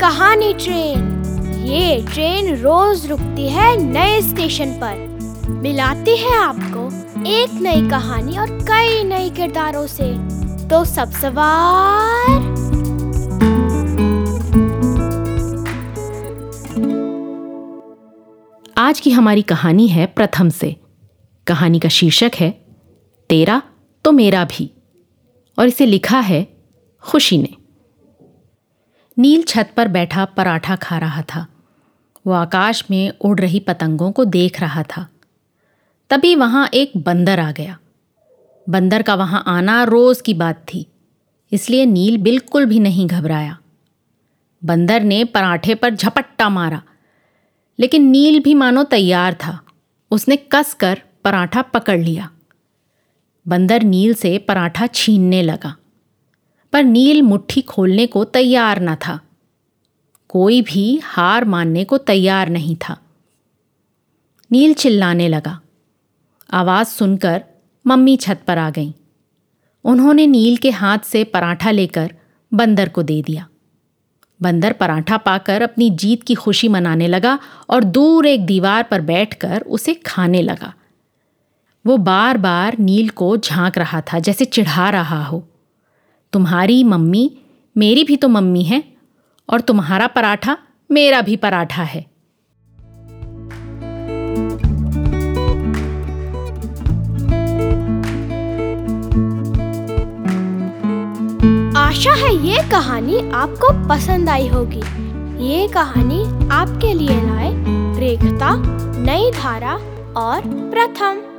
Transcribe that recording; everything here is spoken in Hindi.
कहानी ट्रेन। ये ट्रेन रोज रुकती है नए स्टेशन पर। मिलाती है आपको एक नई कहानी और कई नए किरदारों से। तो सब सवार। आज की हमारी कहानी है प्रथम से। कहानी का शीर्षक है, तेरा तो मेरा भी। और इसे लिखा है खुशी ने। नील छत पर बैठा पराठा खा रहा था। वो आकाश में उड़ रही पतंगों को देख रहा था। तभी वहाँ एक बंदर आ गया। बंदर का वहाँ आना रोज की बात थी, इसलिए नील बिल्कुल भी नहीं घबराया। बंदर ने पराठे पर झपट्टा मारा, लेकिन नील भी मानो तैयार था। उसने कस कर पराठा पकड़ लिया। बंदर नील से पराठा छीनने लगा। पर नील मुट्ठी खोलने को तैयार न था। कोई भी हार मानने को तैयार नहीं था। नील चिल्लाने लगा। आवाज़ सुनकर मम्मी छत पर आ गईं। उन्होंने नील के हाथ से पराठा लेकर बंदर को दे दिया। बंदर पराठा पाकर अपनी जीत की खुशी मनाने लगा और दूर एक दीवार पर बैठकर उसे खाने लगा। वो बार बार नील को झाँक रहा था जैसे चिढ़ा रहा हो। तुम्हारी मम्मी मेरी भी तो मम्मी है और तुम्हारा पराठा मेरा भी पराठा है। आशा है ये कहानी आपको पसंद आई होगी। ये कहानी आपके लिए लाए रेखता, नई धारा और प्रथम।